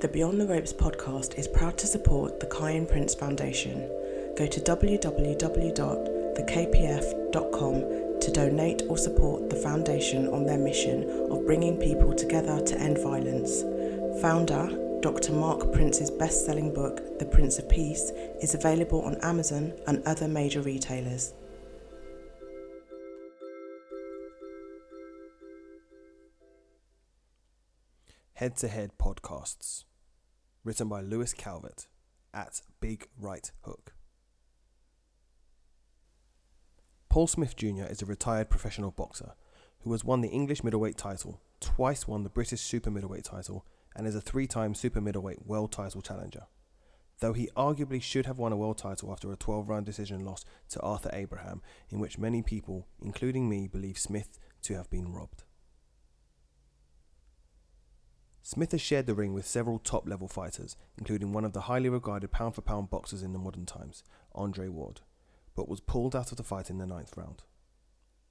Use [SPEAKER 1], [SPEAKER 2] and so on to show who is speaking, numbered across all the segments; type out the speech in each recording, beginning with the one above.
[SPEAKER 1] The Beyond the Ropes podcast is proud to support the Kiyan Prince Foundation. Go to www.thekpf.com to donate or support the foundation on their mission of bringing people together to end violence. Founder Dr. Mark Prince's best selling book, The Prince of Peace, is available on Amazon and other major retailers.
[SPEAKER 2] Head to Head Podcasts, written by Lewis Calvert at Big Write Hook. Paul Smith Jr. is a retired professional boxer who has won the English middleweight title, twice won the British super middleweight title, and is a three time super middleweight world title challenger. Though he arguably should have won a world title after a 12 round decision loss to Arthur Abraham, in which many people, including me, believe Smith to have been robbed. Smith has shared the ring with several top level fighters, including one of the highly regarded pound for pound boxers in the modern times, Andre Ward, but was pulled out of the fight in the ninth round.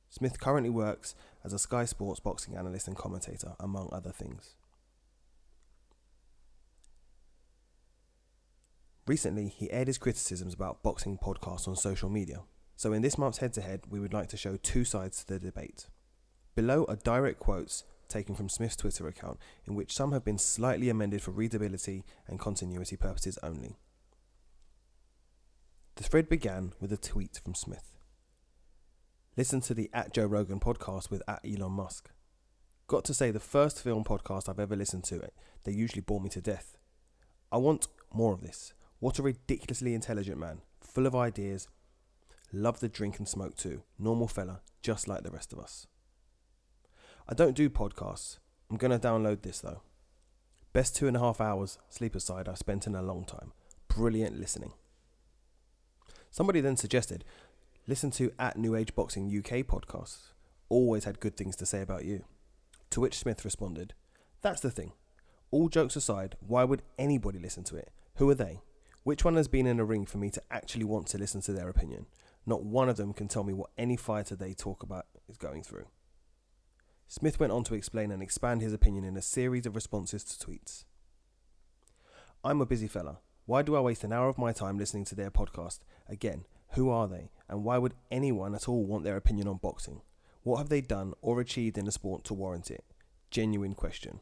[SPEAKER 2] Smith currently works as a Sky Sports boxing analyst and commentator, among other things. Recently, he aired his criticisms about boxing podcasts on social media, so in this month's head to head, we would like to show two sides to the debate. Below are direct quotes taken from Smith's Twitter account, in which some have been slightly amended for readability and continuity purposes only. The thread began with a tweet from Smith. Listen to the at Joe Rogan podcast with at Elon Musk. Got to say, the first film podcast I've ever listened to, they usually bore me to death. I want more of this. What a ridiculously intelligent man, full of ideas. Love the drink and smoke too. Normal fella, just like the rest of us. I don't do podcasts. I'm going to download this though. Best two and a half hours sleep aside I've spent in a long time. Brilliant listening. Somebody then suggested listen to at New Age Boxing UK podcasts. Always had good things to say about you. To which Smith responded, That's the thing. All jokes aside, why would anybody listen to it? Who are they? Which one has been in a ring for me to actually want to listen to their opinion? Not one of them can tell me what any fighter they talk about is going through. Smith went on to explain and expand his opinion in a series of responses to tweets. I'm a busy fella. Why do I waste an hour of my time listening to their podcast? Again, who are they, and why would anyone at all want their opinion on boxing? What have they done or achieved in the sport to warrant it? Genuine question.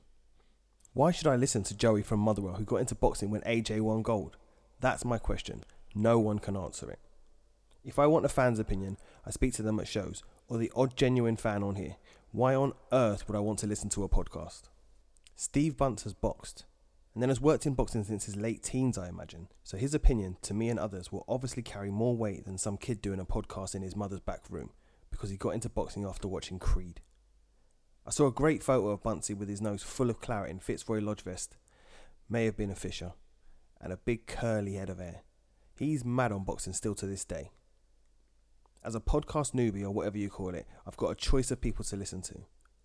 [SPEAKER 2] Why should I listen to Joey from Motherwell who got into boxing when AJ won gold? That's my question. No one can answer it. If I want a fan's opinion, I speak to them at shows, or the odd genuine fan on here. Why on earth would I want to listen to a podcast? Steve Bunce has boxed, and then has worked in boxing since his late teens, I imagine. So his opinion, to me and others, will obviously carry more weight than some kid doing a podcast in his mother's back room, because he got into boxing after watching Creed. I saw a great photo of Buncey with his nose full of claret in Fitzroy Lodge vest. May have been a fisher, and a big curly head of hair. He's mad on boxing still to this day. As a podcast newbie or whatever you call it, I've got a choice of people to listen to.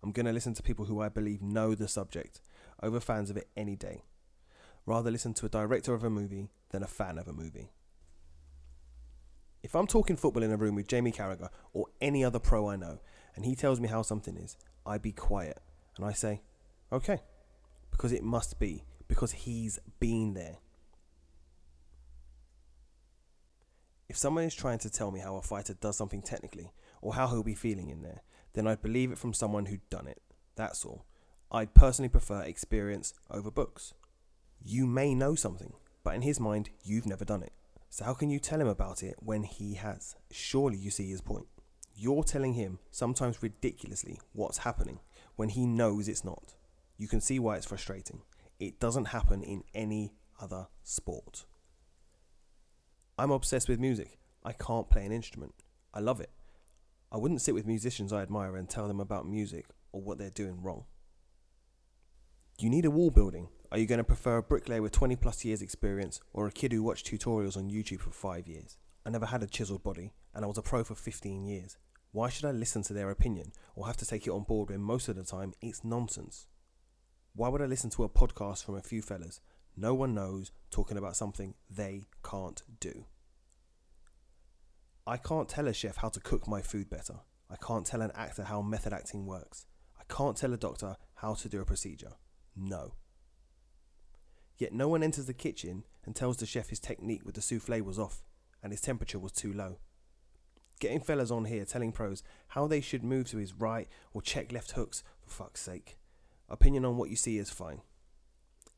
[SPEAKER 2] I'm going to listen to people who I believe know the subject over fans of it any day. Rather listen to a director of a movie than a fan of a movie. If I'm talking football in a room with Jamie Carragher or any other pro I know, and he tells me how something is, I be quiet and I say, okay, because it must be, because he's been there. If someone is trying to tell me how a fighter does something technically, or how he'll be feeling in there, then I'd believe it from someone who'd done it. That's all. I'd personally prefer experience over books. You may know something, but in his mind, you've never done it. So how can you tell him about it when he has? Surely you see his point. You're telling him, sometimes ridiculously, what's happening when he knows it's not. You can see why it's frustrating. It doesn't happen in any other sport. I'm obsessed with music. I can't play an instrument. I love it. I wouldn't sit with musicians I admire and tell them about music or what they're doing wrong. You need a wall building. Are you going to prefer a bricklayer with 20 plus years experience or a kid who watched tutorials on YouTube for 5 years? I never had a chiseled body and I was a pro for 15 years. Why should I listen to their opinion or have to take it on board when most of the time it's nonsense? Why would I listen to a podcast from a few fellas no one knows talking about something they can't do. I can't tell a chef how to cook my food better. I can't tell an actor how method acting works. I can't tell a doctor how to do a procedure. No. Yet no one enters the kitchen and tells the chef his technique with the souffle was off and his temperature was too low. Getting fellas on here telling pros how they should move to his right or check left hooks, for fuck's sake. Opinion on what you see is fine.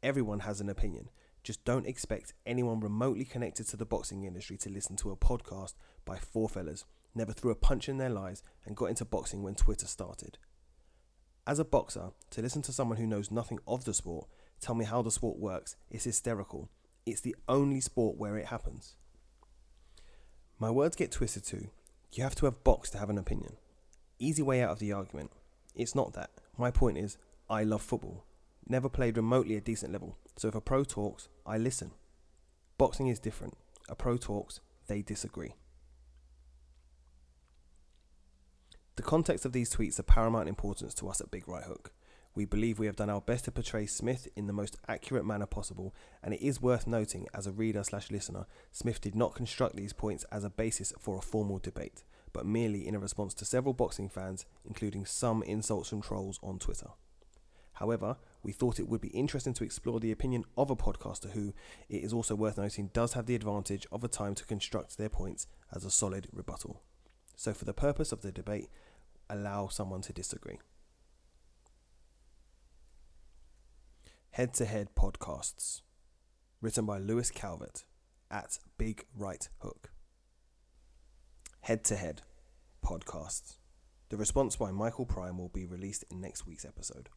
[SPEAKER 2] Everyone has an opinion. Just don't expect anyone remotely connected to the boxing industry to listen to a podcast by four fellas, never threw a punch in their lives, and got into boxing when Twitter started. As a boxer, to listen to someone who knows nothing of the sport tell me how the sport works is hysterical. It's the only sport where it happens. My words get twisted too. You have to have boxed to have an opinion. Easy way out of the argument. It's not that. My point is, I love football. Never played remotely a decent level, so if a pro talks, I listen. Boxing is different. A pro talks, they disagree. The context of these tweets are paramount importance to us at Big Write Hook. We believe we have done our best to portray Smith in the most accurate manner possible, and it is worth noting as a reader slash listener, Smith did not construct these points as a basis for a formal debate, but merely in a response to several boxing fans, including some insults from trolls on Twitter. However, we thought it would be interesting to explore the opinion of a podcaster who, it is also worth noting, does have the advantage of a time to construct their points as a solid rebuttal. So, for the purpose of the debate, allow someone to disagree. Head to Head Podcasts, written by Lewis Calvert at Big Write Hook. Head to Head Podcasts. The response by Michael Prime will be released in next week's episode.